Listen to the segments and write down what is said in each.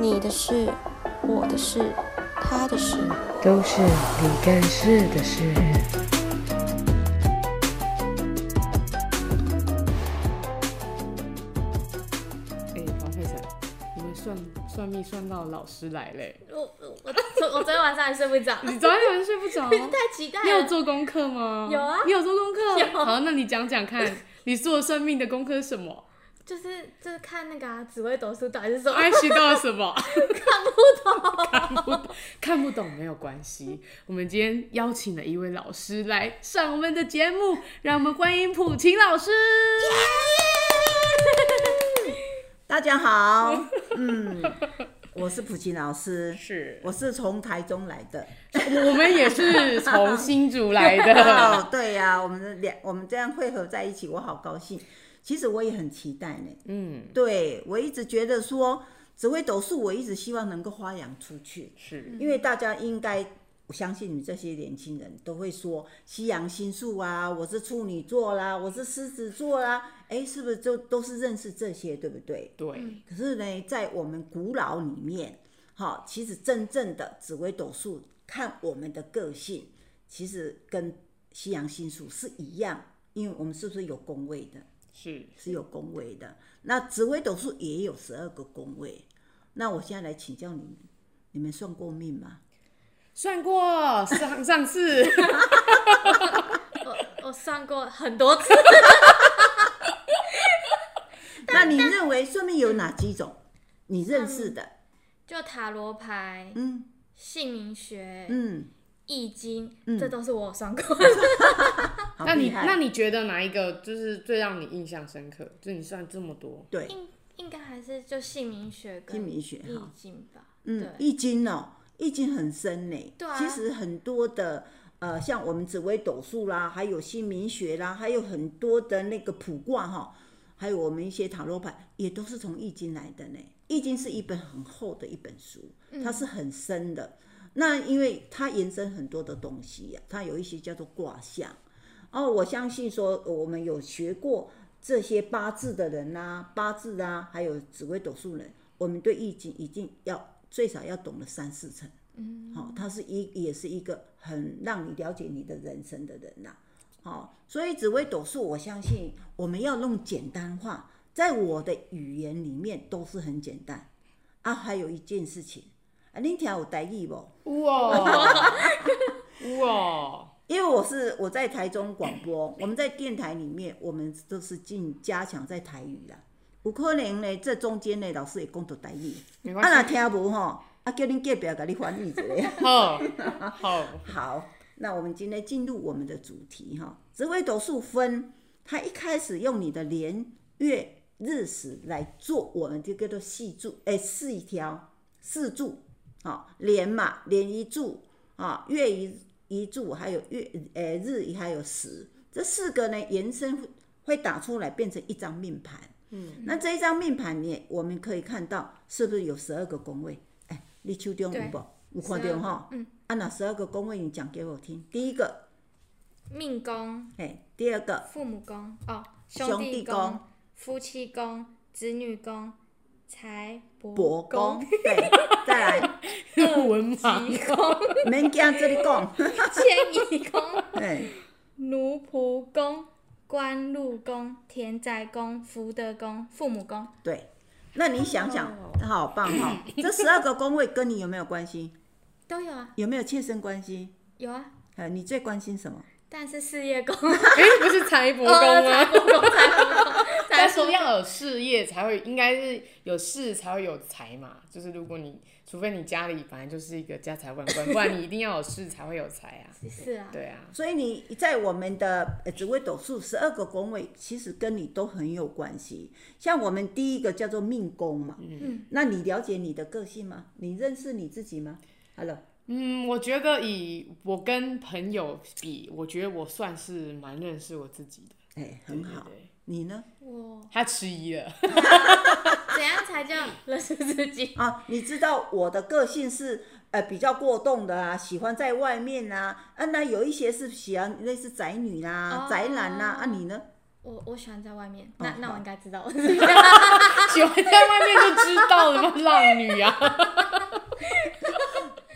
你的事、我的事、他的事，都是你干事的事。哎，黄佩珊，你们算算命算到老师来嘞？我我我昨我昨天晚上还睡不着。你昨天晚上睡不着？太期待了。你有做功课吗？有啊。你有做功课？有。好，那你讲讲看，你做算命的功课是什么？就是就是看那个啊，紫微斗数到底是什么？还学到了什么？看不懂，看不懂，看不懂没有关系。我们今天邀请了一位老师来上我们的节目，让我们欢迎普琴老师。大家好，嗯，我是普琴老师，是，我是从台中来的，我们也是从新竹来的。哦，对呀、啊，我们的两我们这样汇合在一起，我好高兴。其实我也很期待呢。嗯，对，我一直觉得说紫微斗数，我一直希望能够发扬出去。是，因为大家应该，我相信你这些年轻人都会说西洋星数啊，我是处女座啦，我是狮子座啦，哎，是不是就都是认识这些，对不对？对。可是呢，在我们古老里面，好，其实真正的紫微斗数看我们的个性，其实跟西洋星数是一样，因为我们是不是有宫位的？是是有宫位的，那紫微斗数也有十二个宫位。那我现在来请教你们，你们算过命吗？算过，上上次我我 算过很多次。那你认为算命有哪几种？你认识的？就塔罗牌，嗯，姓名学，嗯。易经，这都是我算过。那你那你觉得哪一个就是最让你印象深刻？就你算这么多，对，应应该还是就姓名学跟姓名学易经吧。嗯，易经哦，易经很深呢。对啊。其实很多的呃，像我们紫微斗数啦，还有姓名学啦，还有很多的那个卜卦哈，还有我们一些塔罗牌，也都是从易经来的呢。易经是一本很厚的一本书，它是很深的。那因为它延伸很多的东西呀、啊，它有一些叫做卦象。哦，我相信说我们有学过这些八字的人啊，八字啊，还有紫微斗数人，我们对易经一定要最少要懂了三四成。嗯，好、哦，它是一也是一个很让你了解你的人生的人呐、啊。好、哦，所以紫微斗数，我相信我们要弄简单化，在我的语言里面都是很简单啊。还有一件事情。啊，恁听有台语无？哇哇！因为我是我在台中广播，我们在电台里面，我们都是尽加强在台语啦。有可能呢，这中间呢，老师也讲到台语，啊，若听无吼，啊，叫恁隔壁甲你翻译一下。好，好，好。那我们今天进入我们的主题哈，紫微斗数分，它一开始用你的年月日时来做，我们就叫做四柱，哎，四条四柱。好，年嘛，年一柱啊，月一一柱，还有月呃日还有时，这四个呢延伸会打出来变成一张命盘。嗯，那这一张命盘呢，我们可以看到是不是有十二个宫位？哎，你手中有不？有看到哈？嗯。啊，那十二个宫位你讲给我听。第一个命宫，哎，第二个父母宫哦，兄弟宫、夫妻宫、子女宫。财帛宫，对，再来二文盲，免惊这里讲，迁移宫，对，奴仆宫、官禄宫、田宅宫、福德宫、父母宫，对，那你想想，他好棒哈，这十二个宫位跟你有没有关系？都有啊，有没有切身关系？有啊，呃，你最关心什么？但是事业宫，哎，不是财帛宫吗？财帛宫，财帛宫。但是要有事业才会，应该是有事才会有财嘛。就是如果你，除非你家里本来就是一个家财万贯，不然你一定要有事才会有财啊。是啊，对啊。所以你在我们的紫微斗数十二个宫位，其实跟你都很有关系。像我们第一个叫做命宫嘛，嗯，那你了解你的个性吗？你认识你自己吗？Hello。嗯，我觉得以我跟朋友比，我觉得我算是蛮认识我自己的。哎、欸，很好。你呢？我他迟疑了。怎样才叫认识自己啊？你知道我的个性是呃比较过动的啊，喜欢在外面啊。啊，那有一些是喜欢类似宅女啦、啊、哦、宅男啦。啊，你呢？我我喜欢在外面，那、哦、那我应该知道，喜欢在外面就知道了吗？浪女啊。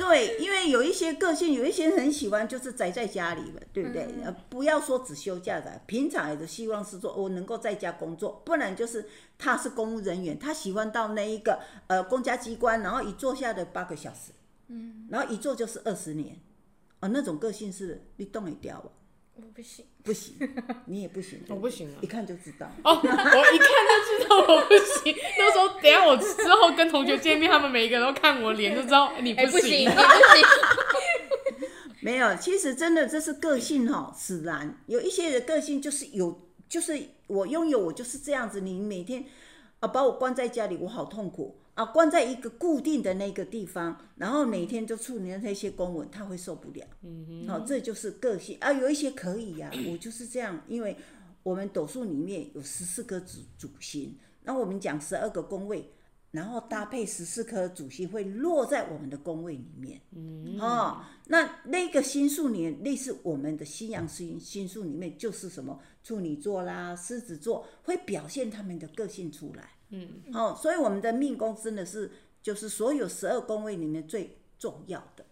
对，因为有一些个性，有一些人很喜欢就是宅在家里嘛，对不对？呃、嗯，不要说只休假的，平常也是希望是说我能够在家工作，不然就是他是公务人员，他喜欢到那一个呃公家机关，然后一坐下的八个小时，嗯，然后一坐就是二十年，哦，那种个性是你动也掉我不行，不行，你也不行，我不行啊！一看就知道哦，我一看就知道我不行。那时候等下我之后跟同学见面，他们每一个人都看我脸就知道你不行，欸、不行，你不行。没有，其实真的这是个性哈、喔，使然。有一些的个性就是有，就是我拥有，我就是这样子。你每天啊把我关在家里，我好痛苦。啊，关在一个固定的那个地方，然后每天就处理那些公文，他会受不了。嗯哼，好，这就是个性啊。有一些可以呀、啊，我就是这样，因为我们斗数里面有十四颗主主星，那我们讲十二个宫位，然后搭配十四颗主星会落在我们的宫位里面。嗯，哦，那那个星数里类似我们的西洋星星数里面就是什么处女座啦、狮子座，会表现他们的个性出来。嗯，哦，所以我们的命宫真的是，就是所有十二宫位里面最重要的，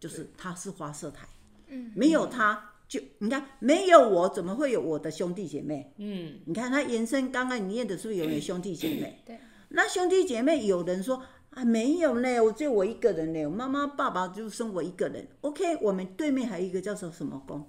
就是它是发射台。嗯，没有它就你看，没有我怎么会有我的兄弟姐妹？嗯，你看它延伸，刚刚你念的是不是有人兄弟姐妹？对，那兄弟姐妹有人说啊，没有呢，我只有我一个人呢，我妈妈爸爸就生我一个人。OK，我们对面还有一个叫做什么宫？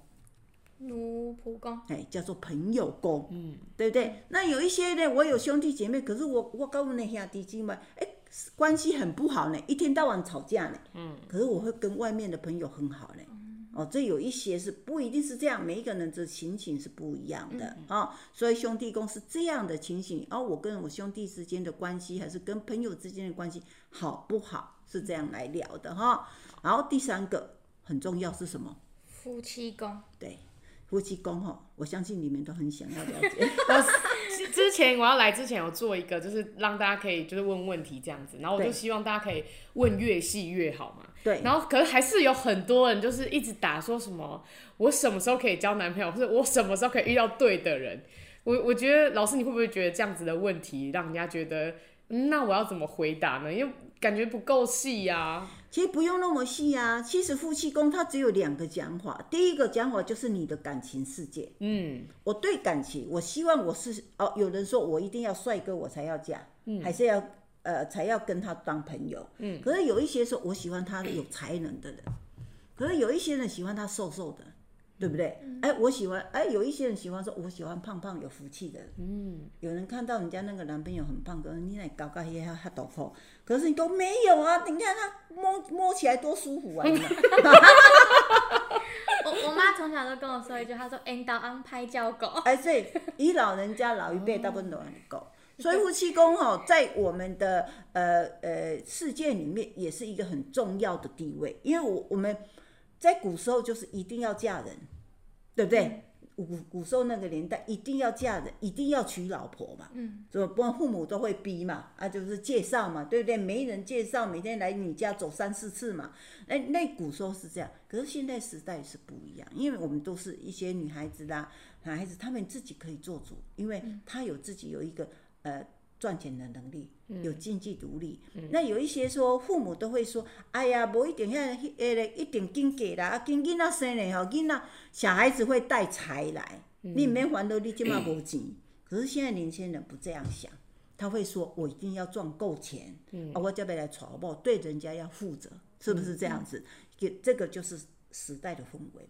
奴仆宫，哎，叫做朋友宫，嗯，对不对？那有一些呢，我有兄弟姐妹，可是我我跟我那兄弟姐妹，哎，关系很不好呢，一天到晚吵架呢，嗯，可是我会跟外面的朋友很好呢，嗯、哦，这有一些是不一定是这样，每一个人的情形是不一样的啊、嗯。哦，所以兄弟宫是这样的情形，哦，我跟我兄弟之间的关系，还是跟朋友之间的关系好不好，是这样来聊的哈、哦。然后第三个很重要是什么？夫妻宫，对。夫妻宫吼，我相信你们都很想要了解。我 之前我要来之前，有做一个，就是让大家可以就是问问题这样子，然后我就希望大家可以问越细越好嘛。对。然后可是还是有很多人就是一直打说什么，我什么时候可以交男朋友，或者我什么时候可以遇到对的人？我我觉得老师你会不会觉得这样子的问题让人家觉得，嗯，那我要怎么回答呢？因为感觉不够细呀。其实不用那么细啊，其实夫妻宫它只有两个讲法。第一个讲法就是你的感情世界。嗯，我对感情，我希望我是哦，有人说我一定要帅哥我才要嫁，嗯，还是要呃才要跟他当朋友。嗯，可是有一些说我喜欢他有才能的人，可是有一些人喜欢他瘦瘦的。对不对？哎、我喜欢哎、欸，有一些人喜欢说，我喜欢胖胖有福气的。嗯，有人看到人家那个男朋友很胖，可能你那高高黑黑还抖裤，可是你都没有啊！你看他摸摸起来多舒服啊！我我妈从小都跟我说一句，她说：“引导安拍教狗。”哎，所，以以老人家老一辈大部分都很狗，所以夫妻宫哦，在我们的呃呃世界里面也是一个很重要的地位，因为我我们。在古时候就是一定要嫁人，对不对？古古时候那个年代一定要嫁人，一定要娶老婆嘛。嗯，所以不然父母都会逼嘛，啊，就是介绍嘛，对不对？媒人介绍，每天来你家走三四次嘛。那那古时候是这样，可是现在时代是不一样，因为我们都是一些女孩子啦，男孩子他们自己可以做主，因为他有自己有一个呃。赚钱的能力，有经济独立。那有一些说父母都会说：“哎呀，无一定遐诶，一定经济啦，啊，经囡仔生嘞吼，囡仔小孩子会带财来，嗯、你免烦恼，你即马无钱。嗯”可是现在年轻人不这样想，他会说：“我一定要赚够钱，我这边来传播，对人家要负责，是不是这样子？嗯、这个就是时代的氛围。”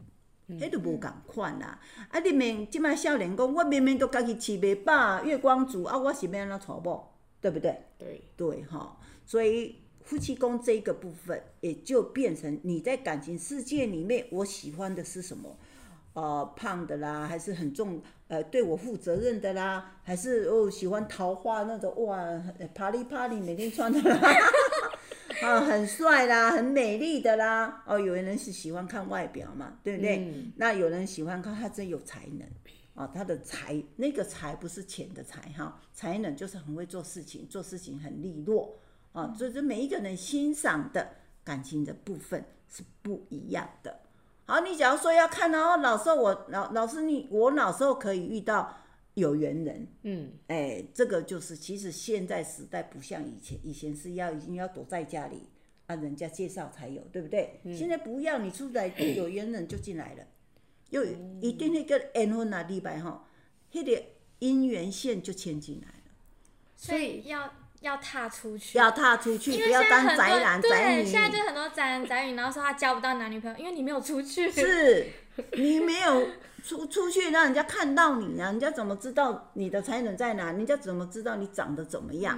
迄都无共款啦！啊，你明即摆少年讲，我明明都家己饲袂饱，月光族啊，我是要安怎娶某，对不对？对对吼，所以夫妻宫这个部分，也就变成你在感情世界里面，我喜欢的是什么？呃，胖的啦，还是很重呃对我负责任的啦，还是哦喜欢桃花那种哇，啪里啪里每天穿的啦。啊，很帅啦，很美丽的啦。哦，有人是喜欢看外表嘛，对不对？嗯、那有人喜欢看他真有才能。啊，他的才，那个才不是钱的才哈，才能就是很会做事情，做事情很利落。啊，所以这每一个人欣赏的感情的部分是不一样的。好，你假如说要看哦，老时候我老老师你我老时候可以遇到有缘人。嗯，哎、欸，这个就是其实现在时代不像以前，以前是要已经要躲在家里啊，人家介绍才有，对不对？嗯、现在不要，你出来有缘人就进来了，又一定那个缘分啊，礼拜哈，那个姻缘线就牵进来了，所以要。要踏出去，要踏出去，不要当宅男宅女。对，现在就很多宅男宅女，然后说他交不到男女朋友，因为你没有出去。是，你没有出出去，让人家看到你啊，人家怎么知道你的才能在哪？人家怎么知道你长得怎么样？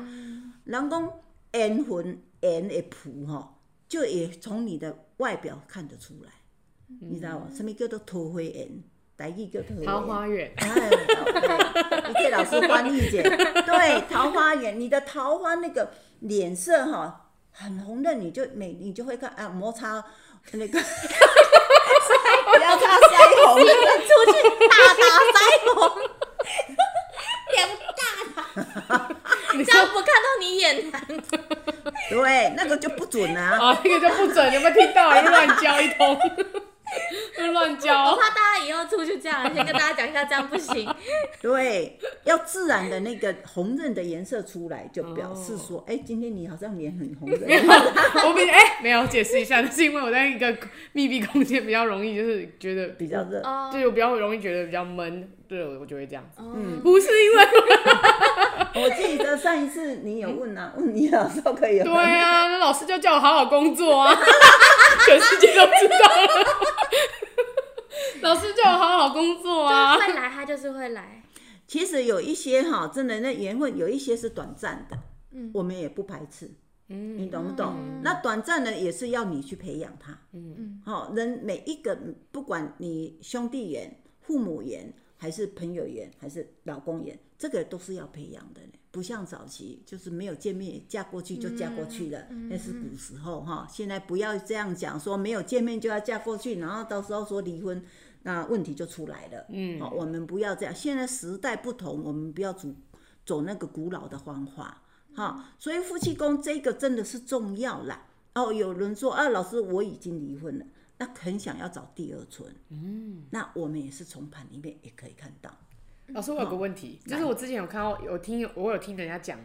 人讲缘分缘的谱哈，就也从你的外表看得出来，嗯、你知道吗？什么叫做桃花缘？桃花源，哎，你给老师翻译一下。对，桃花源，你的桃花那个脸色哈，很红的，你就每你就会看啊，摩擦那个，不要擦腮红，出去大大腮红，两大，这样不看到你眼难。对，那个就不准啊，啊，那个就不准，有没有听到？又乱教一通。乱教，我怕大家以后出去这样，先跟大家讲一下，这样不行。对，要自然的那个红润的颜色出来，就表示说，哎、哦欸，今天你好像脸很红的。我比哎、欸，没有解释一下，是因为我在一个密闭空间比较容易，就是觉得比较热，对我比较容易觉得比较闷，对我就会这样子。嗯，不是因为，我记得上一次你有问啊，问你老师可以。对啊，那老师就叫我好好工作啊，全世界都知道了。老师叫我好好工作啊！会来，他就是会来。其实有一些哈，真的那缘分有一些是短暂的，嗯，我们也不排斥，嗯，你懂不懂？嗯、那短暂的也是要你去培养他，嗯嗯，好，人每一个不管你兄弟缘、父母缘，还是朋友缘，还是老公缘，这个都是要培养的呢。不像早期，就是没有见面，嫁过去就嫁过去了，嗯、那是古时候哈。现在不要这样讲，说没有见面就要嫁过去，然后到时候说离婚，那问题就出来了。嗯，好，我们不要这样。现在时代不同，我们不要走走那个古老的方法。哈，所以夫妻宫这个真的是重要啦。哦，有人说啊，老师我已经离婚了，那很想要找第二春。嗯，那我们也是从盘里面也可以看到。老师，我有个问题，就是我之前有看到，有听，我有听人家讲，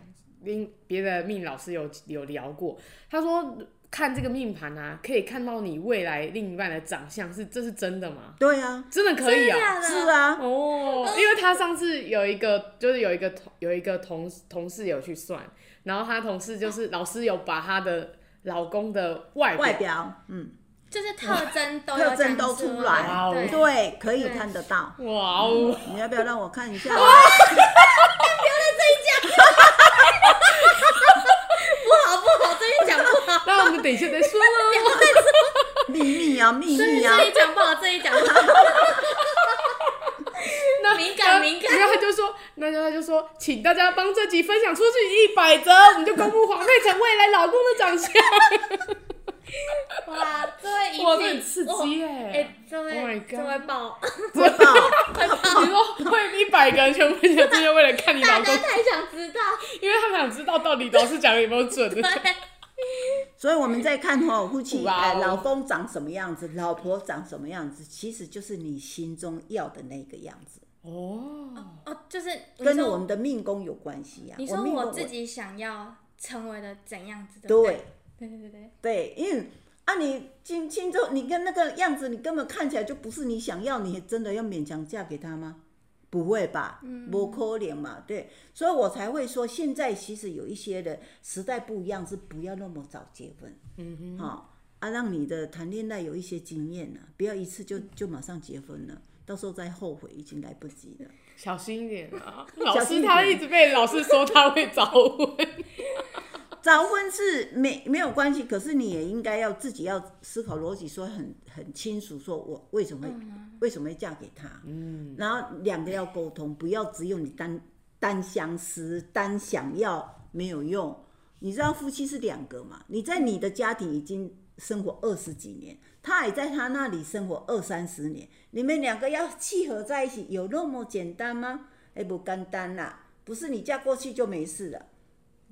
跟别的命老师有有聊过，他说看这个命盘啊，可以看到你未来另一半的长相，是这是真的吗？对啊，真的可以啊，是啊，哦，因为他上次有一个，就是有一个同有一个同同事有去算，然后他同事就是老师有把他的老公的外表，外表，嗯。就是特征都特征都出来，对，对，可以看得到。哇哦！你要不要让我看一下？不要在这里讲，不好不好，这里讲不好。那我们等一下再说喽。秘密啊，秘密啊！这里讲不好，这里讲不好。那敏感敏感。然后他就说，那他就说，请大家帮这集分享出去一百则，我们就公布黄佩岑未来老公的长相。哇，这位哇，这很刺激耶！哎、欸，这位，oh、my God 这位爆，这位爆，会爆！你说会一百个人全部就就为了看你老公，大家太想知道，因为他们想知道到底老师讲的有没有准。对，所以我们在看哈夫妻哎，老公长什么样子，老婆长什么样子，其实就是你心中要的那个样子。哦哦，就是跟我们的命宫有关系呀。你说我自己想要成为的怎样子的？对。对对对对，对，因为啊，你进进之后，你跟那个样子，你根本看起来就不是你想要，你真的要勉强嫁给他吗？不会吧，不可能嘛，对，所以我才会说，现在其实有一些的时代不一样，是不要那么早结婚，嗯哼，好啊，让你的谈恋爱有一些经验呢，不要一次就就马上结婚了，到时候再后悔已经来不及了，小心一点啊，老师他一直被老师说他会早婚。早婚是没没有关系，可是你也应该要自己要思考逻辑，说很很清楚，说我为什么会、嗯、为什么会嫁给他，嗯，然后两个要沟通，不要只有你单单相思，单想要没有用。你知道夫妻是两个嘛？你在你的家庭已经生活二十几年，他也在他那里生活二三十年，你们两个要契合在一起，有那么简单吗？哎，不简单啦，不是你嫁过去就没事了。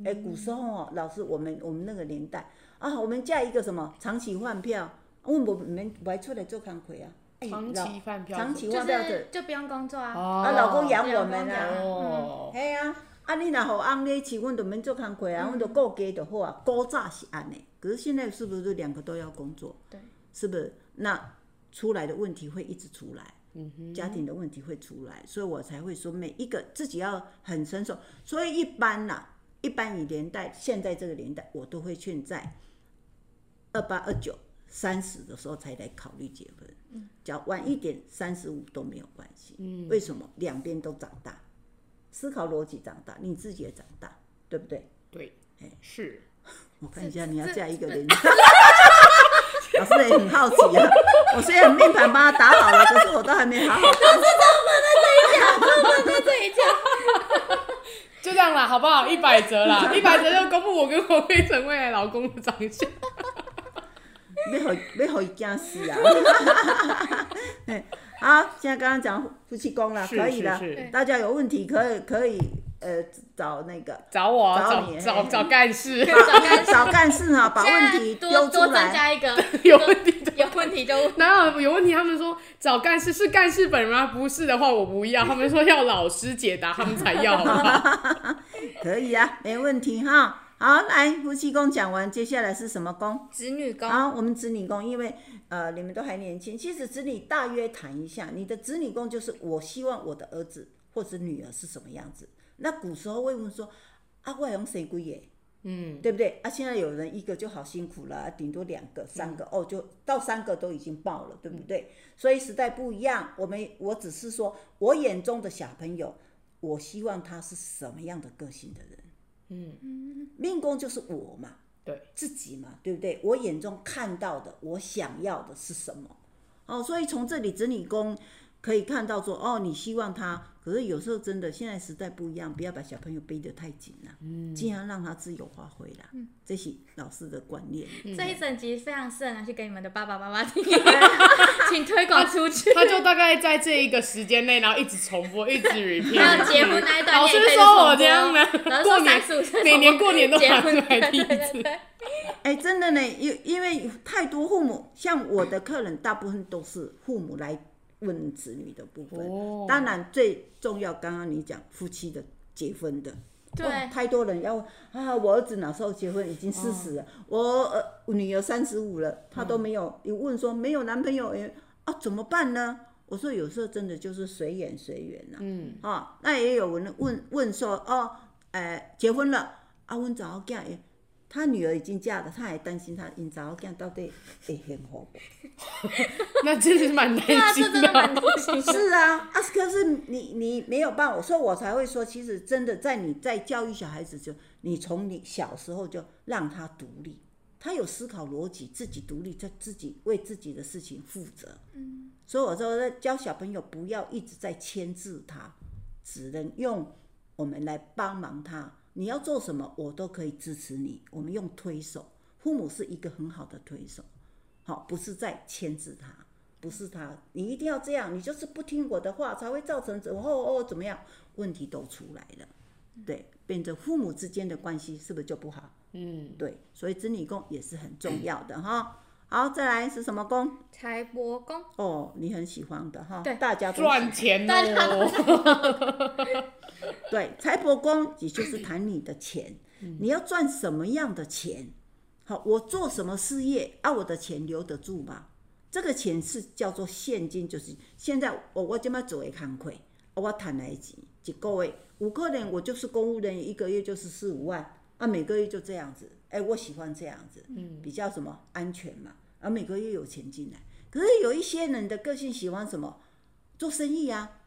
哎、欸，古时候哦，老师，我们我们那个年代啊，我们嫁一个什么长期换票，我们我们不爱出来做工课啊。长期饭票，长期饭票的就不用工作啊，啊，老公养我们啊，哦，嘿啊，啊，你若互翁咧饲，阮就免做工课啊，阮就顾家就好啊。古早是安尼，可是现在是不是两个都要工作？对，是不是？那出来的问题会一直出来，嗯哼，家庭的问题会出来，所以我才会说每一个自己要很成熟。所以一般呐，一般以年代，现在这个年代，我都会劝在二八二九。三十的时候才来考虑结婚，嗯，只要晚一点，三十五都没有关系。嗯，为什么？两边都长大，思考逻辑长大，你自己也长大，对不对？对，哎，是。我看一下，你要嫁一个人，老师也很好奇啊。我虽然命盘帮他打好了，可是我都还没好好。老师怎么在这一讲？怎么在这一讲？啦，好不好？一百折啦，一百折就公布我跟黄飞成未来老公的长相。你好，你好一件事啊！好，现在刚刚讲夫妻宫了，可以了。大家有问题可以可以呃找那个找我，找你，找找干事，找找干事哈，把问题丢出来。多多增加一个，有问题 有问题就 哪有有问题？他们说找干事是干事本人吗？不是的话我不要。他们说要老师解答，他们才要，好不好？可以啊，没问题哈。好，来夫妻宫讲完，接下来是什么宫？子女宫。好，我们子女宫，因为呃你们都还年轻，其实子女大约谈一下，你的子女宫就是我希望我的儿子或者女儿是什么样子。那古时候会问说，啊，我用谁归耶？嗯，对不对？啊，现在有人一个就好辛苦了，顶多两个、三个，嗯、哦，就到三个都已经爆了，对不对？嗯、所以时代不一样，我们我只是说我眼中的小朋友，我希望他是什么样的个性的人。嗯，命宫就是我嘛，对，自己嘛，对不对？我眼中看到的，我想要的是什么？哦，所以从这里子女宫可以看到说，哦，你希望他。可是有时候真的，现在时代不一样，不要把小朋友背得太紧了，嗯，尽量让他自由发挥啦，嗯，这是老师的观念。嗯、这一整集非常适合拿去给你们的爸爸妈妈听，请推广出去他。他就大概在这一个时间内，然后一直重播，一直 repeat。还有结婚那一段，老师说我这样呢，过年每年过年都拿出来听一次。哎，真的呢，因因为太多父母，像我的客人，大部分都是父母来。问子女的部分，哦、当然最重要。刚刚你讲夫妻的结婚的，对，太多人要问啊，我儿子哪时候结婚？已经四十了，哦、我呃女儿三十五了，他都没有。你、嗯、问说没有男朋友，哎啊，怎么办呢？我说有时候真的就是随缘随缘呐。嗯，啊，那也有人问问说，哦，哎，结婚了，啊，问早嫁他女儿已经嫁了，他还担心他因查某囝到底会幸福不？那真的是蛮担心的。是啊，啊，可是你你没有办法，所以我才会说，其实真的在你在教育小孩子就，就你从你小时候就让他独立，他有思考逻辑，自己独立，在自己为自己的事情负责。嗯，所以我说教小朋友不要一直在牵制他，只能用我们来帮忙他。你要做什么，我都可以支持你。我们用推手，父母是一个很好的推手，好，不是在牵制他，不是他，你一定要这样，你就是不听我的话，才会造成怎哦哦怎么样，问题都出来了，对，变成父母之间的关系是不是就不好？嗯，对，所以子女宫也是很重要的哈。好，再来是什么宫？财帛宫。哦，你很喜欢的哈，对，大家都赚钱哦。对，财帛宫也就是谈你的钱，你要赚什么样的钱？好，我做什么事业啊？我的钱留得住吗？这个钱是叫做现金，就是现在我我这么做的工课，我谈来钱，一个月五个人，我就是公务人员，一个月就是四五万啊，每个月就这样子。哎，我喜欢这样子，嗯比较什么安全嘛，啊每个月有钱进来。可是有一些人的个性喜欢什么？做生意啊，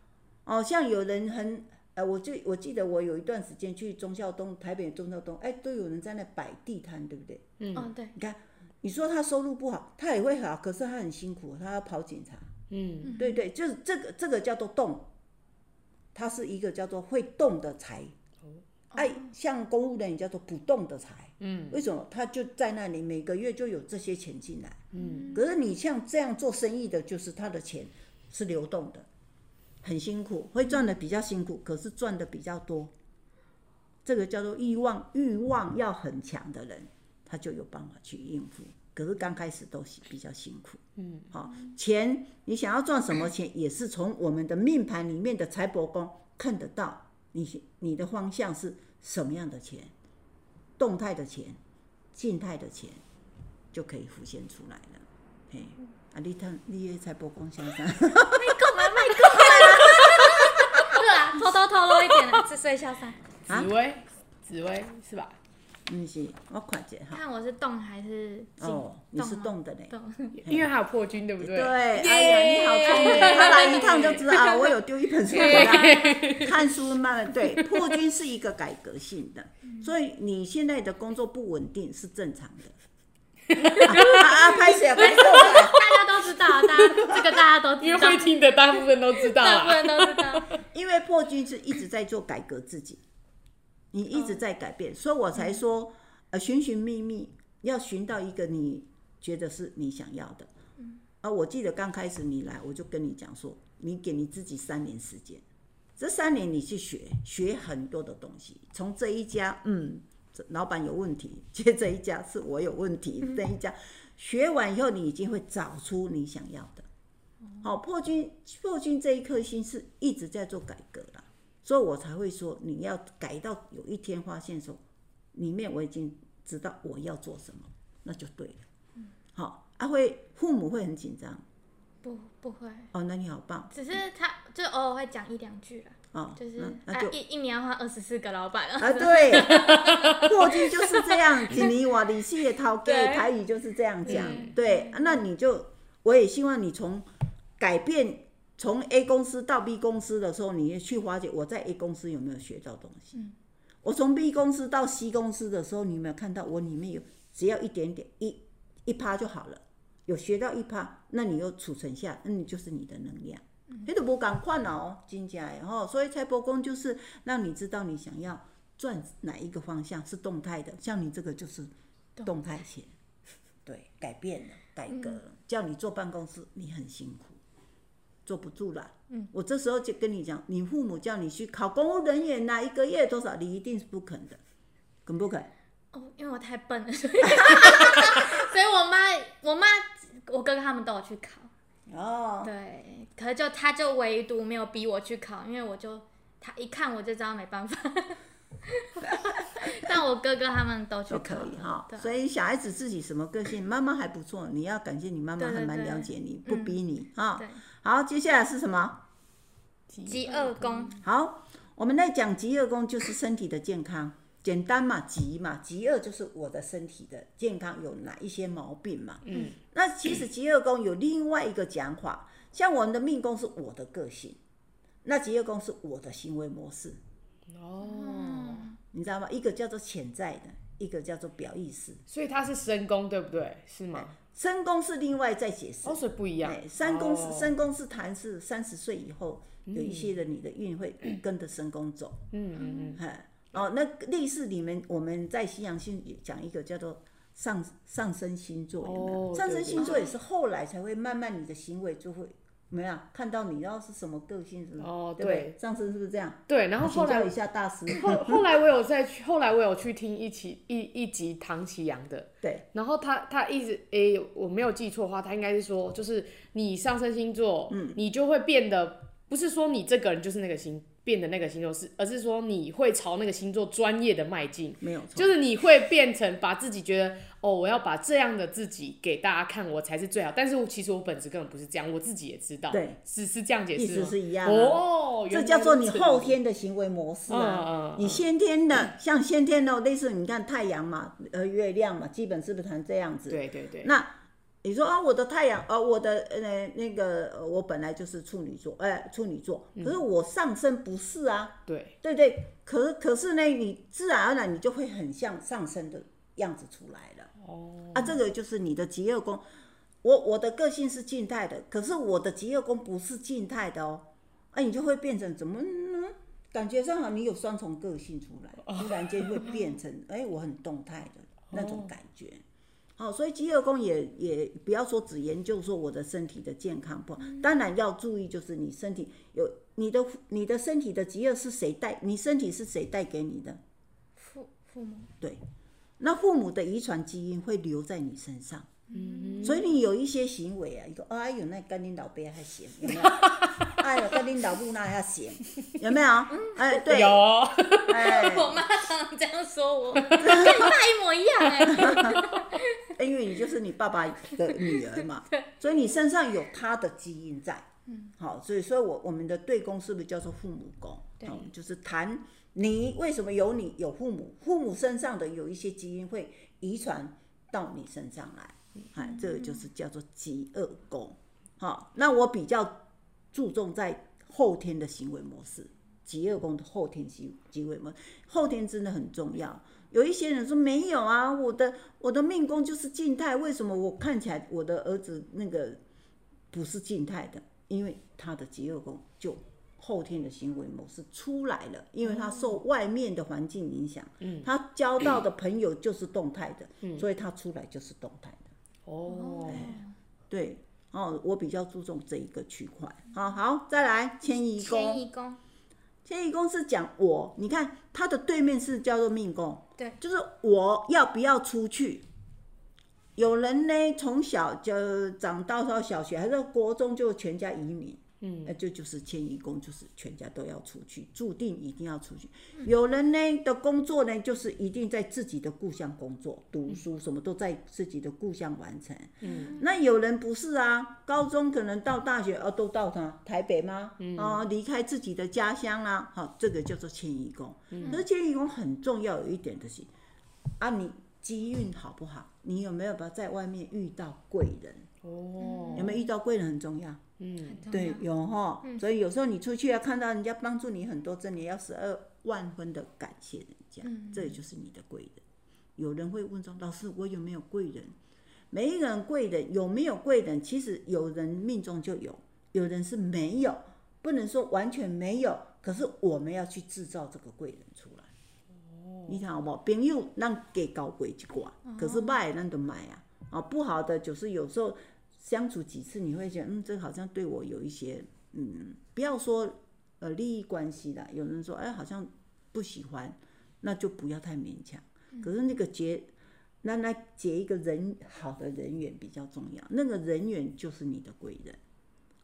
哦，像有人很。哎，我就我记得我有一段时间去忠孝东，台北忠孝东，哎，都有人在那摆地摊，对不对？嗯，对。你看，你说他收入不好，他也会好，可是他很辛苦，他要跑警察。嗯，对对，就是这个这个叫做动，他是一个叫做会动的财。哎，像公务人员叫做不动的财。嗯，为什么？他就在那里每个月就有这些钱进来。嗯，可是你像这样做生意的，就是他的钱是流动的。很辛苦，会赚的比较辛苦，可是赚的比较多。这个叫做欲望，欲望要很强的人，他就有办法去应付。可是刚开始都比较辛苦。嗯，好，钱你想要赚什么钱，也是从我们的命盘里面的财帛宫看得到，你你的方向是什么样的钱，动态的钱，静态的钱，就可以浮现出来了。嘿，啊，你看你的财帛宫先生，卖够吗？卖够吗？对啊，偷偷透露一点了，是谁小三，紫薇，紫薇是吧？不是，我看一下哈。看我是动还是哦，你是动的嘞。动，因为还有破军，对不对？对，哎呀，你好聪明，他来一趟就知道 啊。我有丢一本书给他 看书，慢慢对。破军是一个改革性的，所以你现在的工作不稳定是正常的。啊，拍谢，拍谢，大家都知道，大家这个大家都知道，因为会听的大部分都知道，大部分都知道。因为破军是一直在做改革自己。你一直在改变，所以我才说，呃，寻寻觅觅，要寻到一个你觉得是你想要的。啊，我记得刚开始你来，我就跟你讲说，你给你自己三年时间，这三年你去学，学很多的东西。从这一家，嗯，老板有问题，接这一家是我有问题，这一家学完以后，你已经会找出你想要的。好，破军，破军这一颗心是一直在做改革了。所以我才会说，你要改到有一天发现说，里面我已经知道我要做什么，那就对了。嗯，好，啊会父母会很紧张？不，不会。哦，那你好棒。只是他就偶尔会讲一两句啦。哦，就是那就、啊、一一年要换二十四个老板了。啊，对，霍金就是这样，吉尼瓦里西也掏给台语就是这样讲。嗯、对，那你就我也希望你从改变。从 A 公司到 B 公司的时候，你也去发觉我在 A 公司有没有学到东西。嗯、我从 B 公司到 C 公司的时候，你有没有看到我里面有只要一点点一一趴就好了，有学到一趴，那你又储存下，那你就是你的能量。你都不敢换哦，金家然后所以财帛宫就是让你知道你想要赚哪一个方向是动态的，像你这个就是动态钱，对，改变了，改革了，叫你坐办公室，你很辛苦。坐不住了，嗯，我这时候就跟你讲，你父母叫你去考公务人员，哪一个月多少，你一定是不肯的，肯不肯？哦，因为我太笨了，所以，所以我妈、我妈、我哥哥他们都有去考，哦，对，可是就他就唯独没有逼我去考，因为我就他一看我就知道没办法。但我哥哥他们都去可以哈，所以小孩子自己什么个性，妈妈还不错，你要感谢你妈妈还蛮了解你，不逼你啊。好，接下来是什么？极恶宫。好，我们来讲极恶宫，就是身体的健康，简单嘛，极嘛，极恶就是我的身体的健康有哪一些毛病嘛。嗯，那其实极恶宫有另外一个讲法，像我们的命宫是我的个性，那极恶宫是我的行为模式。哦，你知道吗？一个叫做潜在的，一个叫做表意识。所以它是深宫，对不对？是吗？深宫是另外再解释，哦，是不一样。三宫是身宫是谈是三十岁以后有一些人你的运会跟着深宫走。嗯嗯嗯。哦，那类似你们我们在西洋星讲一个叫做上上升星座，有没有？上升星座也是后来才会慢慢你的行为就会。没有看到你，然后是什么个性，是吗？哦，对，对，上次是不是这样？对，然后后来一下大师。后后来我有再去，后来我有去听一期一一集唐奇阳的。对，然后他他一直诶，我没有记错的话，他应该是说，就是你上升星座，嗯，你就会变得，不是说你这个人就是那个星。变的那个星座是，而是说你会朝那个星座专业的迈进，没有错，就是你会变成把自己觉得哦，我要把这样的自己给大家看，我才是最好。但是其实我本质根本不是这样，我自己也知道，对，是是这样解释，意思是一样哦。这叫做你后天的行为模式啊，你先天的，像先天的类似你看太阳嘛，呃，月亮嘛，基本是不是成这样子？对对对，那。你说啊，我的太阳，呃，我的呃那个，我本来就是处女座，哎、呃，处女座，可是我上升不是啊，对，对对，可是可是呢，你自然而然你就会很像上升的样子出来了。哦，啊，这个就是你的极恶宫，我我的个性是静态的，可是我的极恶宫不是静态的哦，啊，你就会变成怎么呢？感觉上好像你有双重个性出来，突然间会变成，哎，我很动态的那种感觉。好，所以饥饿宫也也不要说只研究说我的身体的健康不好，当然要注意，就是你身体有你的你的身体的饥饿是谁带，你身体是谁带给你的？父父母。对，那父母的遗传基因会留在你身上，嗯，所以你有一些行为啊，你说哎呦，那跟你老爸还行，有没有？哎呦，跟你老母那要行，有没有？哎，对，有。哎，我妈常常这样说我，跟你爸一模一样哎。因为你就是你爸爸的女儿嘛，所以你身上有他的基因在。嗯，好，所以说我我们的对宫是不是叫做父母宫？对，就是谈你为什么有你有父母，父母身上的有一些基因会遗传到你身上来。哎，这个就是叫做极恶宫，好，那我比较注重在后天的行为模式，极恶宫的后天行行为模式，后天真的很重要。有一些人说没有啊，我的我的命宫就是静态，为什么我看起来我的儿子那个不是静态的？因为他的极恶宫就后天的行为模式出来了，因为他受外面的环境影响，嗯，他交到的朋友就是动态的，嗯，所以他出来就是动态的。哦，对，哦，我比较注重这一个区块。好好，再来迁移宫。迁移宫，迁移宫是讲我，你看它的对面是叫做命宫，对，就是我要不要出去。有人呢，从小就长到到小学，还是国中就全家移民。嗯，那就就是迁移宫，就是全家都要出去，注定一定要出去。有人呢的工作呢，就是一定在自己的故乡工作、读书，什么都在自己的故乡完成。嗯，那有人不是啊，高中可能到大学，哦，都到他台北吗？嗯，哦，离开自己的家乡啊，好，这个叫做迁移宫。嗯，可是迁移宫很重要，有一点的是，啊，你机运好不好？你有没有把在外面遇到贵人？哦，有没有遇到贵人很重要？嗯，对，有哈，所以有时候你出去要看到人家帮助你很多，真的要十二万分的感谢人家，嗯、这也就是你的贵人。有人会问说，老师，我有没有贵人？每一个人贵人有没有贵人？其实有人命中就有，有人是没有，不能说完全没有。可是我们要去制造这个贵人出来。哦，你看好不好？朋友让给高贵一挂，可是卖那都买啊，啊，不好的就是有时候。相处几次，你会觉得，嗯，这个好像对我有一些，嗯，不要说呃利益关系啦。有人说，哎，好像不喜欢，那就不要太勉强。可是那个结，那那结一个人好的人缘比较重要，那个人缘就是你的贵人。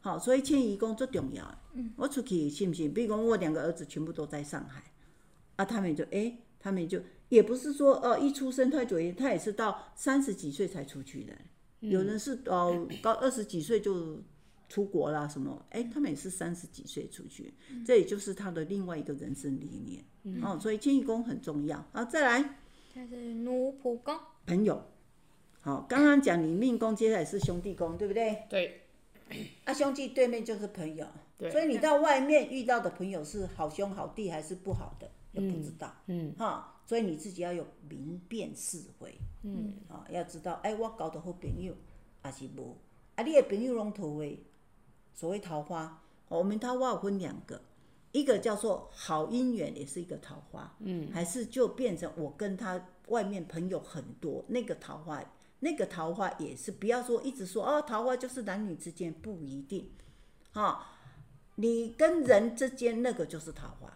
好，所以迁移宫最重要。嗯，我出去信不信？比如说我两个儿子全部都在上海，啊，他们就哎，他们就也不是说哦，一出生他就他也是到三十几岁才出去的。有人是哦，到二十几岁就出国啦，什么？哎，他们也是三十几岁出去，这也就是他的另外一个人生理念。哦，所以迁移宫很重要。好，再来，这是奴仆宫，朋友。好，刚刚讲你命宫，接下来是兄弟宫，对不对？对。啊，兄弟对面就是朋友，对。所以你到外面遇到的朋友是好兄好弟还是不好的，也不知道。嗯。哈，所以你自己要有明辨是非。嗯，啊、哦，要知道，哎，我交到好朋友，还是无，啊，你的朋友拢桃花，所谓桃花，我们桃花有分两个，一个叫做好姻缘，也是一个桃花，嗯，还是就变成我跟他外面朋友很多，那个桃花，那个桃花也是，不要说一直说哦，桃花就是男女之间，不一定，哈、哦，你跟人之间那个就是桃花。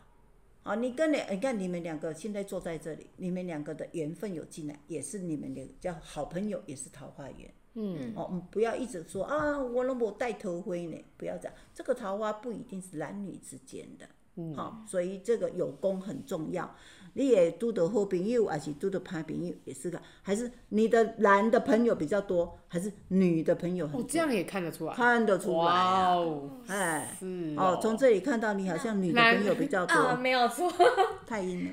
啊，你跟你，你看你们两个现在坐在这里，你们两个的缘分有进来，也是你们的叫好朋友，也是桃花源。嗯，哦，不要一直说啊，我那么带头灰呢，不要这样，这个桃花不一定是男女之间的。嗯，好，所以这个有功很重要。你也拄到好朋友，还是拄到歹朋友，也是个，还是你的男的朋友比较多，还是女的朋友很多？哦，这样也看得出来，看得出来啊！哦，哎，是哦，从这里看到你好像女的朋友比较多，啊，没有错，太阴了，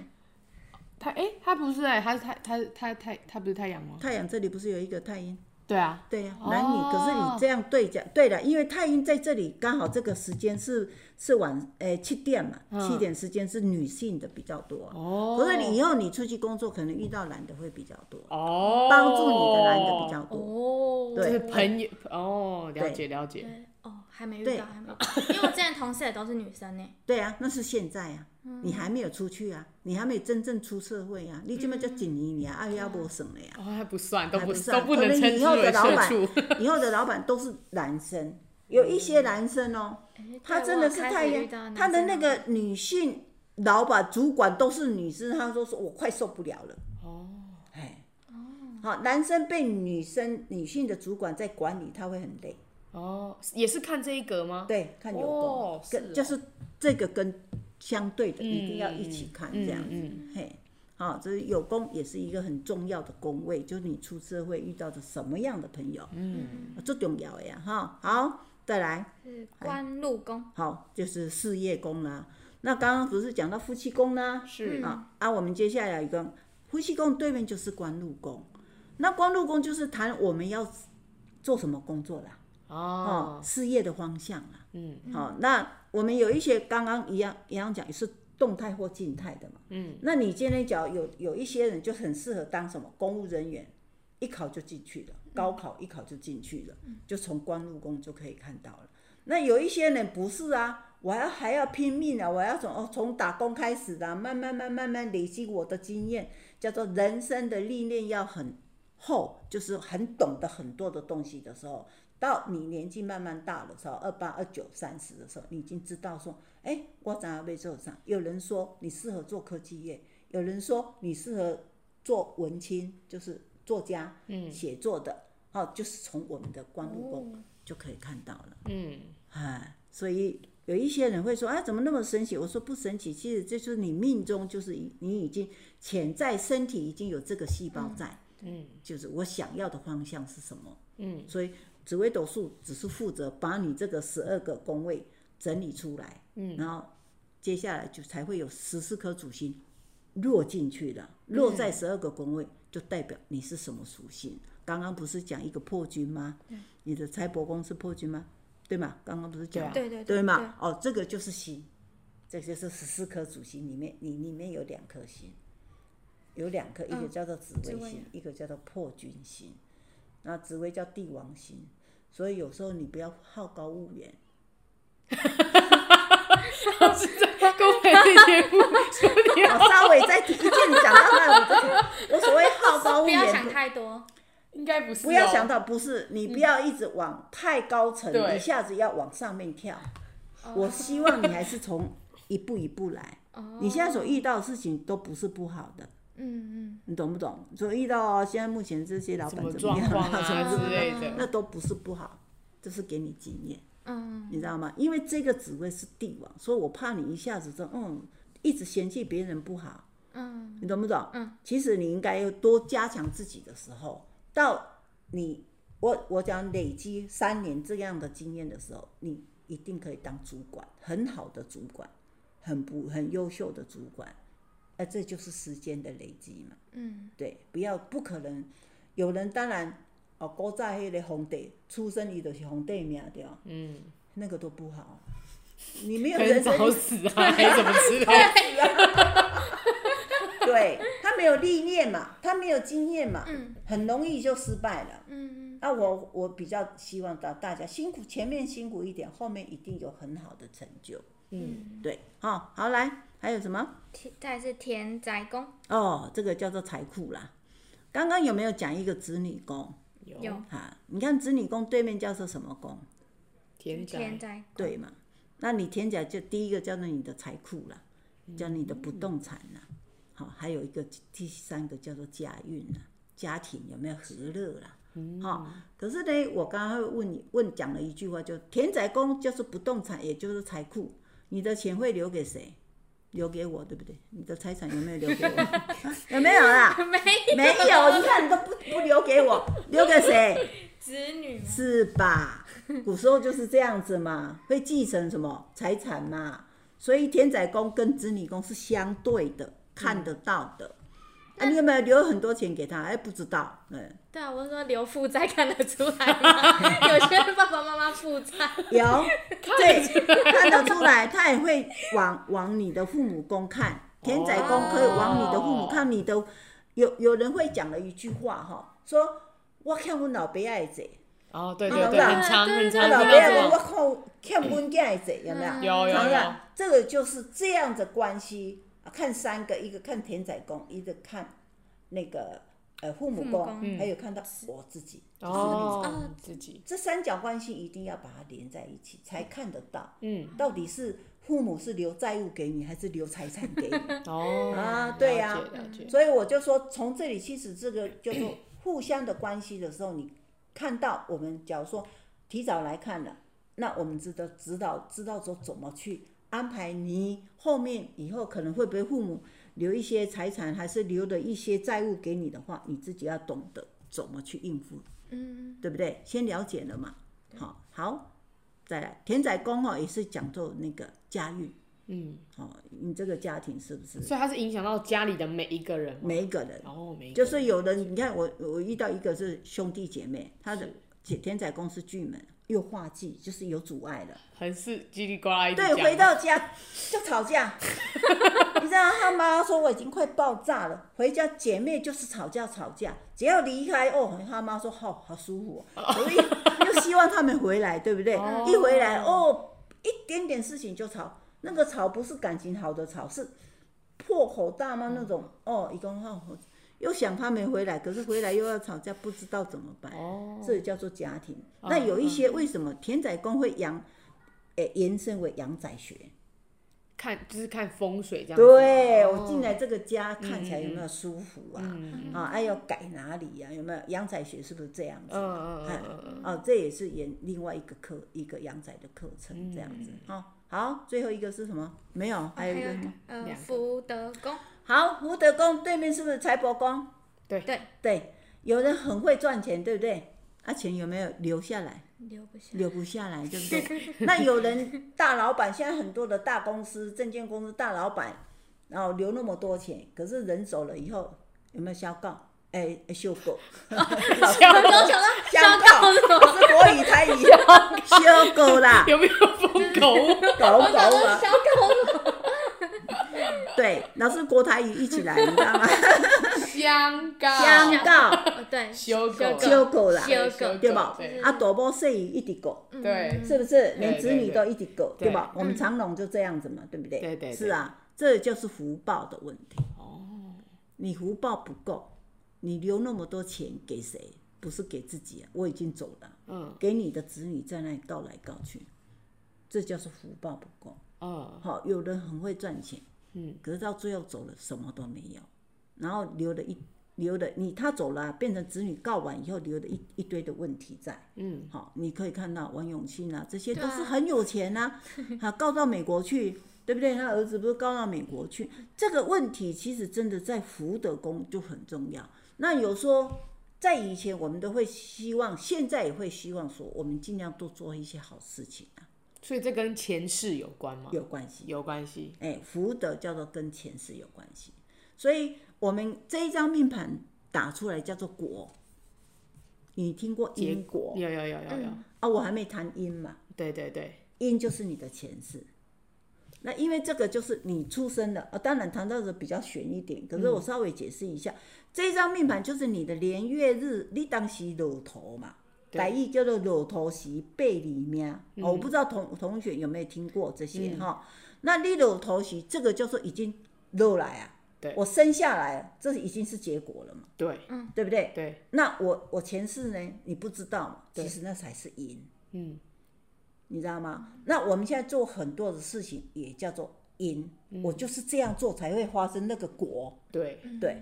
太哎，他不是哎，他是太他他太他不是太阳吗？太阳这里不是有一个太阴？对啊，对呀，男女，可是你这样对讲，对了，因为太阴在这里刚好这个时间是是晚，诶七点嘛，七点时间是女性的比较多。哦，可是你以后你出去工作，可能遇到男的会比较多。哦，帮助你的男的比较多。哦，对，朋友，哦，了解了解。哦，还没遇到，还没，因为我之前同事也都是女生呢。对啊，那是现在啊。你还没有出去啊，你还没有真正出社会啊，你这么叫几年啊？二幺不省了呀？哦，还不算，都不算，都不能称之为社畜。以后的老板都是男生，有一些男生哦，他真的是太阳，他的那个女性老板、主管都是女生，他说说我快受不了了。哦，哎，好，男生被女生女性的主管在管理，他会很累。哦，也是看这一格吗？对，看有宫，哦、跟是、哦、就是这个跟相对的一定要一起看这样子。嗯嗯、嘿，好，这是有功也是一个很重要的工位，就是你出社会遇到的什么样的朋友，嗯，最重要呀哈。好，再来是官禄宫，好，就是事业宫啦。那刚刚不是讲到夫妻宫啦？是啊，啊，我们接下来一个夫妻宫对面就是官禄宫，那官禄宫就是谈我们要做什么工作啦。哦，事业的方向啊，嗯，好，那我们有一些刚刚一样一样讲，也是动态或静态的嘛，嗯，那你今天讲有有一些人就很适合当什么公务人员，一考就进去了，高考一考就进去了，就从官禄宫就可以看到了。那有一些人不是啊，我要还要拼命啊，我要从哦从打工开始的，慢慢慢慢慢累积我的经验，叫做人生的历练要很厚，就是很懂得很多的东西的时候。到你年纪慢慢大的时候，二八、二九、三十的时候，你已经知道说，哎、欸，我怎样被做上？有人说你适合做科技业，有人说你适合做文青，就是作家，嗯，写作的，哦，就是从我们的官禄宫就可以看到了，嗯，哎，所以有一些人会说，啊，怎么那么神奇？我说不神奇，其实这就是你命中就是你已经潜在身体已经有这个细胞在，嗯，就是我想要的方向是什么，嗯，所以。紫微斗数只是负责把你这个十二个宫位整理出来，嗯，然后接下来就才会有十四颗主星落进去了，落在十二个宫位，就代表你是什么属性。刚刚不是讲一个破军吗？你的财帛宫是破军吗？对吗？刚刚不是讲对对对吗？哦，这个就是星，这就是十四颗主星里面，你里面有两颗星，有两颗，一个叫做紫微星，一个叫做破军星。那紫薇叫帝王星，所以有时候你不要好高骛远。我是在公开节目，我稍微再提一件讲到那我就，我所谓好高骛远，不要想太多，应该不是。不要想到不是，你不要一直往太高层，一下子要往上面跳。我希望你还是从一步一步来。你现在所遇到的事情都不是不好的。嗯嗯，你懂不懂？所以遇到现在目前这些老板怎么样啊，什么之类的，那都不是不好，这是给你经验。嗯，你知道吗？因为这个职位是帝王，所以我怕你一下子说，嗯，一直嫌弃别人不好。嗯，你懂不懂？嗯，其实你应该要多加强自己的时候，到你我我讲累积三年这样的经验的时候，你一定可以当主管，很好的主管，很不很优秀的主管。哎，这就是时间的累积嘛。嗯，对，不要不可能。有人当然哦，古早迄个皇帝出生伊就是皇帝命对。嗯，那个都不好。你没有人生早死啊，还怎么知道？对，他没有历练嘛，他没有经验嘛，嗯，很容易就失败了。嗯嗯。啊，我我比较希望大大家辛苦，前面辛苦一点，后面一定有很好的成就。嗯，对，好，好来。还有什么？再是田宅宫哦，这个叫做财库啦。刚刚有没有讲一个子女宫？有啊，你看子女宫对面叫做什么宫？田宅。田宅对嘛？那你田宅就第一个叫做你的财库啦，叫你的不动产啦。好，还有一个第三个叫做家运啦，家庭有没有和乐啦？好，可是呢，我刚刚会问你问讲了一句话，就田宅宫就是不动产，也就是财库，你的钱会留给谁？留给我，对不对？你的财产有没有留给我？有没有啦？没有，没有。你看，你都不不留给我，留给谁？子女。是吧？古时候就是这样子嘛，会继承什么财产嘛？所以田宅宫跟子女宫是相对的，看得到的。啊，你有没有留很多钱给他？哎，不知道，嗯。对啊，我说留负债看得出来吗？有些爸爸妈妈负债。有，对，看得出来，他也会往往你的父母宫看，田宅宫可以往你的父母看。你的有有人会讲了一句话哈，说我看我老爸爱这。哦，对对对，很长很长。老爸讲我看看我囝爱这，有没有？有有有。这个就是这样的关系。看三个，一个看田仔宫，一个看那个呃父母宫，嗯、还有看到我自己，哦，自己，这三角关系一定要把它连在一起，才看得到。嗯，到底是父母是留债务给你，还是留财产给你？哦，啊，对呀、啊，所以我就说，从这里其实这个就是 互相的关系的时候，你看到我们假如说提早来看了，那我们知道知道知道说怎么去安排你后面以后可能会不会父母留一些财产，还是留的一些债务给你的话，你自己要懂得怎么去应付，嗯，对不对？先了解了嘛，好，好，再来田仔宫哈也是讲究那个家运。嗯，好，你这个家庭是不是？所以它是影响到家里的每一个人，每一个人。哦，每就是有的，你看我我遇到一个是兄弟姐妹，他的田仔宫是巨门，又化忌，就是有阻碍了，还是叽里呱啦。对，回到家就吵架。你知道他妈说我已经快爆炸了，回家姐妹就是吵架吵架，只要离开哦，他妈说好好舒服，所以又希望他们回来，对不对？一回来哦，一点点事情就吵。那个吵不是感情好的吵，是破口大骂那种。嗯、哦，一共话又想他没回来，可是回来又要吵架，不知道怎么办。哦，这叫做家庭。哦、那有一些为什么田仔宫会养，诶，延伸为阳宅学？看就是看风水这样。对，哦、我进来这个家看起来有没有舒服啊？嗯、啊，还要改哪里呀、啊？有没有阳宅学？是不是这样子？嗯嗯嗯哦，这也是演另外一个课，一个阳宅的课程这样子。好、嗯。好，最后一个是什么？没有，还有一个什么？呃，福德宫。好，福德宫对面是不是财帛宫？对对对，有人很会赚钱，对不对？啊，钱有没有留下来？留不下，留不下来，对不对？那有人大老板，现在很多的大公司、证券公司大老板，然后留那么多钱，可是人走了以后，有没有销告？哎，修狗，小狗，小狗 是国语台语，修狗啦，有没有疯狗？狗狗啊，小狗。对，老师国台语一起来，你知道吗？香告，相告，对，修狗，修狗啦，修狗，对吧？啊，大波细语一直狗，对，是不是？连子女都一直狗，对吧？我们长隆就这样子嘛，对不对？对对，是啊，这就是福报的问题。哦，你福报不够。你留那么多钱给谁？不是给自己啊！我已经走了，嗯，给你的子女在那里告来告去，这叫做福报不够。哦，好，有人很会赚钱，嗯，可是到最后走了什么都没有，然后留了一留了你他走了，变成子女告完以后留了一一堆的问题在，嗯，好，你可以看到王永庆啊，这些都是很有钱啊，他告到美国去，对不对？他儿子不是告到美国去，这个问题其实真的在福德宫就很重要。那有说，在以前我们都会希望，现在也会希望说，我们尽量多做一些好事情啊。所以这跟前世有关吗？有关系，有关系。哎，福德叫做跟前世有关系。所以我们这一张命盘打出来叫做果。你听过因果？有有有有有。嗯、啊，我还没谈因嘛。对对对，因就是你的前世。那因为这个就是你出生的啊，当然谈到的比较玄一点，可是我稍微解释一下，嗯、这一张命盘就是你的年月日，你当时落头嘛，台语叫做落土时背里面，哦、我不知道同同学有没有听过这些哈？嗯、那你落土时，这个叫做已经落来啊，对，我生下来，这已经是结果了嘛，对，嗯，对不对？对，那我我前世呢？你不知道嘛？其实那才是因，嗯。你知道吗？那我们现在做很多的事情也叫做因，嗯、我就是这样做才会发生那个果。对对，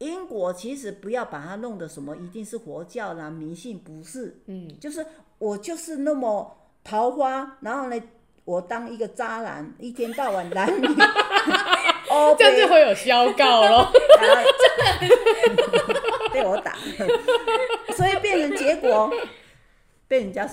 因果其实不要把它弄得什么一定是佛教啦、迷信，不是。嗯，就是我就是那么桃花，然后呢，我当一个渣男，一天到晚男女，哦，这样就会有消告咯。被我打，所以变成结果被人家。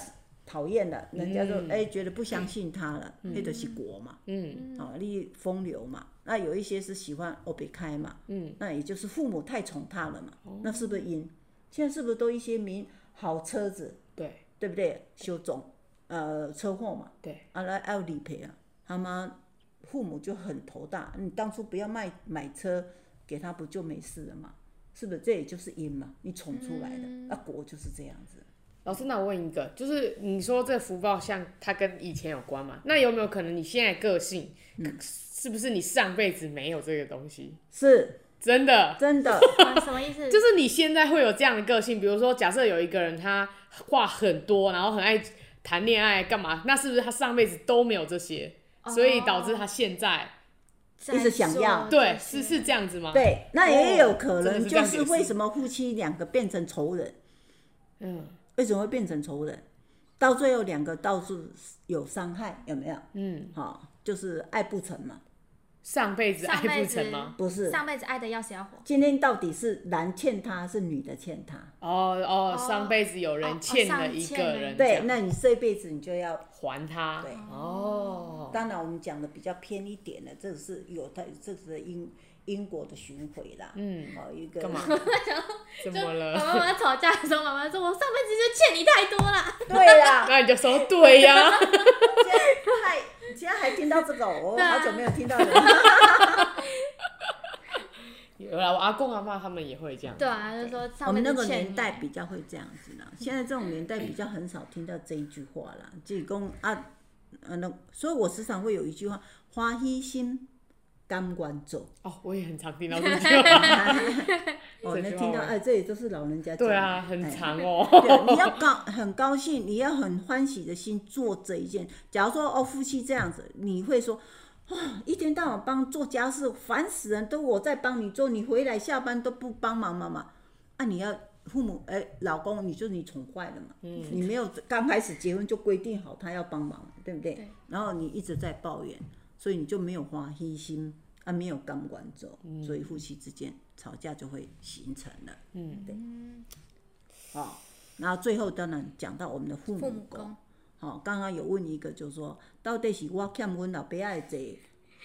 讨厌了，人家就哎、嗯、觉得不相信他了，那就、嗯、是果嘛，嗯，啊，利风流嘛，那有一些是喜欢欧北开嘛，嗯，那也就是父母太宠他了嘛，哦、那是不是因？现在是不是都一些名好车子，对，对不对？修总，呃，车祸嘛，对，啊来要理赔啊，他妈父母就很头大，你当初不要卖买车给他，不就没事了嘛？是不是？这也就是因嘛，你宠出来的，那、嗯、果就是这样子。老师，那我问一个，就是你说这福报像它跟以前有关吗？那有没有可能你现在个性，嗯、是不是你上辈子没有这个东西？是，真的，真的，什么意思？就是你现在会有这样的个性，比如说，假设有一个人他话很多，然后很爱谈恋爱干嘛？那是不是他上辈子都没有这些，所以导致他现在一直想要，对，是是这样子吗？对，那也有可能就是为什么夫妻两个变成仇人？嗯，为什么会变成仇人？到最后两个到处有伤害，有没有？嗯，好，就是爱不成嘛。上辈子爱不成吗？不是，上辈子爱的要死要活。今天到底是男欠他，是女的欠他？哦哦，上辈子有人欠了一个人，对，那你这辈子你就要还他。对，哦。当然我们讲的比较偏一点的，这是有它，这是因因果的巡回啦。嗯，哦，一个。干嘛？怎么了？妈妈吵架的时候，妈妈说：“我上辈子就欠你太多了。”对呀。那你就说对呀。太。现在还听到这个，我好久没有听到了。有啦，我阿公阿妈他们也会这样。对啊，就说我们那个年代比较会这样子呢。现在这种年代比较很少听到这一句话了。济公啊，嗯，那所以我时常会有一句话：欢喜心。甘愿做哦，我也很常听到 这句话。哦，能听到哎，这里都是老人家讲。对啊，很长哦。对，你要高很高兴，你要很欢喜的心做这一件。假如说哦，夫妻这样子，你会说哦，一天到晚帮做家事，烦死人，都我在帮你做，你回来下班都不帮忙妈妈。啊，你要父母哎，老公，你就你宠坏了嘛。嗯。你没有刚开始结婚就规定好他要帮忙，对不对？对。然后你一直在抱怨。所以你就没有花心心啊，没有甘愿做，嗯、所以夫妻之间吵架就会形成了。嗯，对。好，然后最后当然讲到我们的父母宫。好，刚刚有问一个，就是说到底是我欠阮老爸爱这。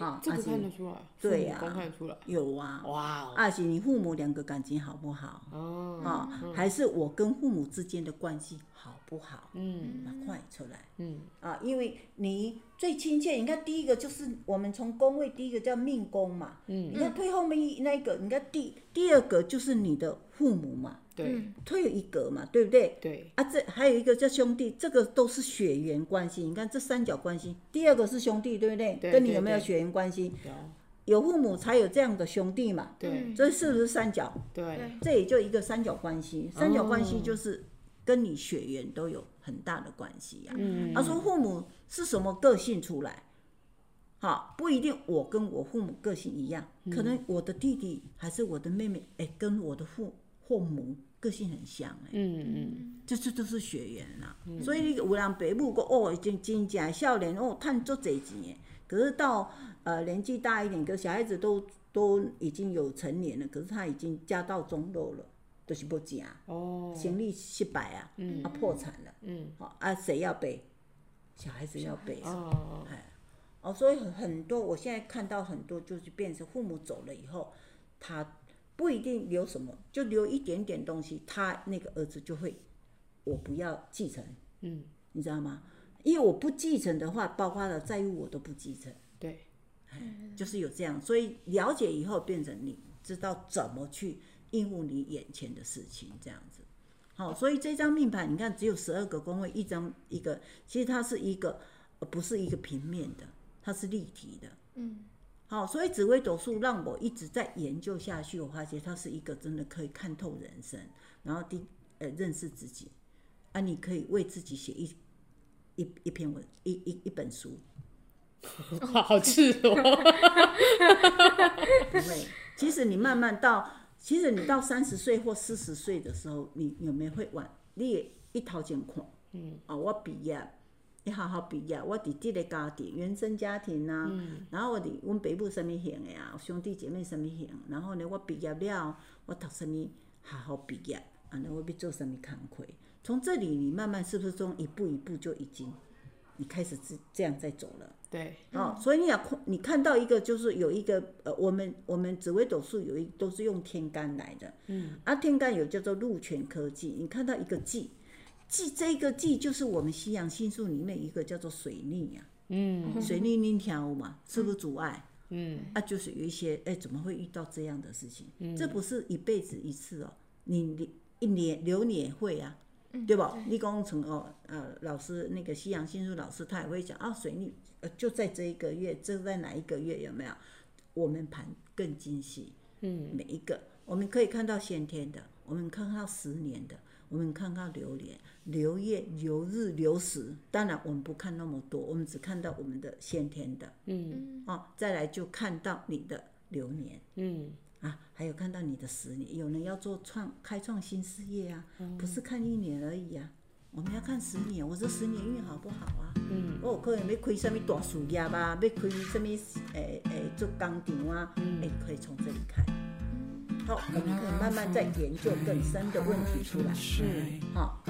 啊，这个看得出来，对呀，看得出来，有啊，哇，而且你父母两个感情好不好？哦，啊，还是我跟父母之间的关系好不好？嗯，那快出来，嗯，啊，因为你最亲切，你看第一个就是我们从宫位，第一个叫命宫嘛，嗯，你看退后面那个，你看第第二个就是你的父母嘛。对，推有一格嘛，对不对？对啊，这还有一个叫兄弟，这个都是血缘关系。你看这三角关系，第二个是兄弟，对不对？对，跟你有没有血缘关系？有，有父母才有这样的兄弟嘛。对，这是不是三角？对，这也就一个三角关系。三角关系就是跟你血缘都有很大的关系呀。嗯，他说父母是什么个性出来？好，不一定我跟我父母个性一样，可能我的弟弟还是我的妹妹，哎，跟我的父。父母个性很像哎，嗯嗯，这这都是血缘啦，嗯、所以有人爸母讲哦，已经真正少年哦，赚足济钱，可是到呃年纪大一点，个小孩子都都已经有成年了，可是他已经家道中落了，都、就是不假哦，生意失败啊，嗯、啊破产了，嗯，好啊，谁要背？小孩子要背哦，哎，哦，所以很多我现在看到很多就是变成父母走了以后，他。不一定留什么，就留一点点东西，他那个儿子就会，我不要继承，嗯，你知道吗？因为我不继承的话，包括了债务我都不继承，对，就是有这样，所以了解以后变成你知道怎么去应付你眼前的事情，这样子，好，所以这张命盘你看只有十二个宫位，一张一个，其实它是一个，不是一个平面的，它是立体的，嗯。好，所以紫微斗数让我一直在研究下去。我发现它是一个真的可以看透人生，然后第呃认识自己啊，你可以为自己写一一一篇文，一一一本书。好赤哦！不会，其实你慢慢到，其实你到三十岁或四十岁的时候，你有没有会晚？你也一头前看，嗯啊，我毕业。你好好毕业，我伫这个家庭，原生家庭啊，嗯、然后我伫阮爸母什么型的啊，兄弟姐妹什么型，然后呢，我毕业了，我读什么好好毕业，啊，那我要做什么工课？从这里你慢慢是不是从一步一步就已经，你开始这这样在走了？对，哦，所以你要看，你看到一个就是有一个呃，我们我们紫微斗数有一都是用天干来的，嗯，啊，天干有叫做禄权科技，你看到一个忌。忌这个记就是我们西洋星术里面一个叫做水逆呀，嗯，水逆逆条嘛，是不是阻碍？嗯，啊，就是有一些，哎，怎么会遇到这样的事情？嗯，这不是一辈子一次哦，你一年流年会啊，对吧？立功成哦，呃，老师那个西洋星术老师他也会讲啊，水逆呃就在这一个月，这在哪一个月有没有？我们盘更精细，嗯，每一个我们可以看到先天的，我们看到十年的。我们看到流年、流月、流日、流时。当然，我们不看那么多，我们只看到我们的先天的。嗯。哦，再来就看到你的流年。嗯。啊，还有看到你的十年，有人要做创开创新事业啊，嗯、不是看一年而已啊，我们要看十年。我这十年运好不好啊？嗯，我可能要开什么大事业啊，要开什么诶诶做工厂啊，诶、欸、可以从这里看。好，我们可以慢慢再研究更深的问题出来。嗯，好。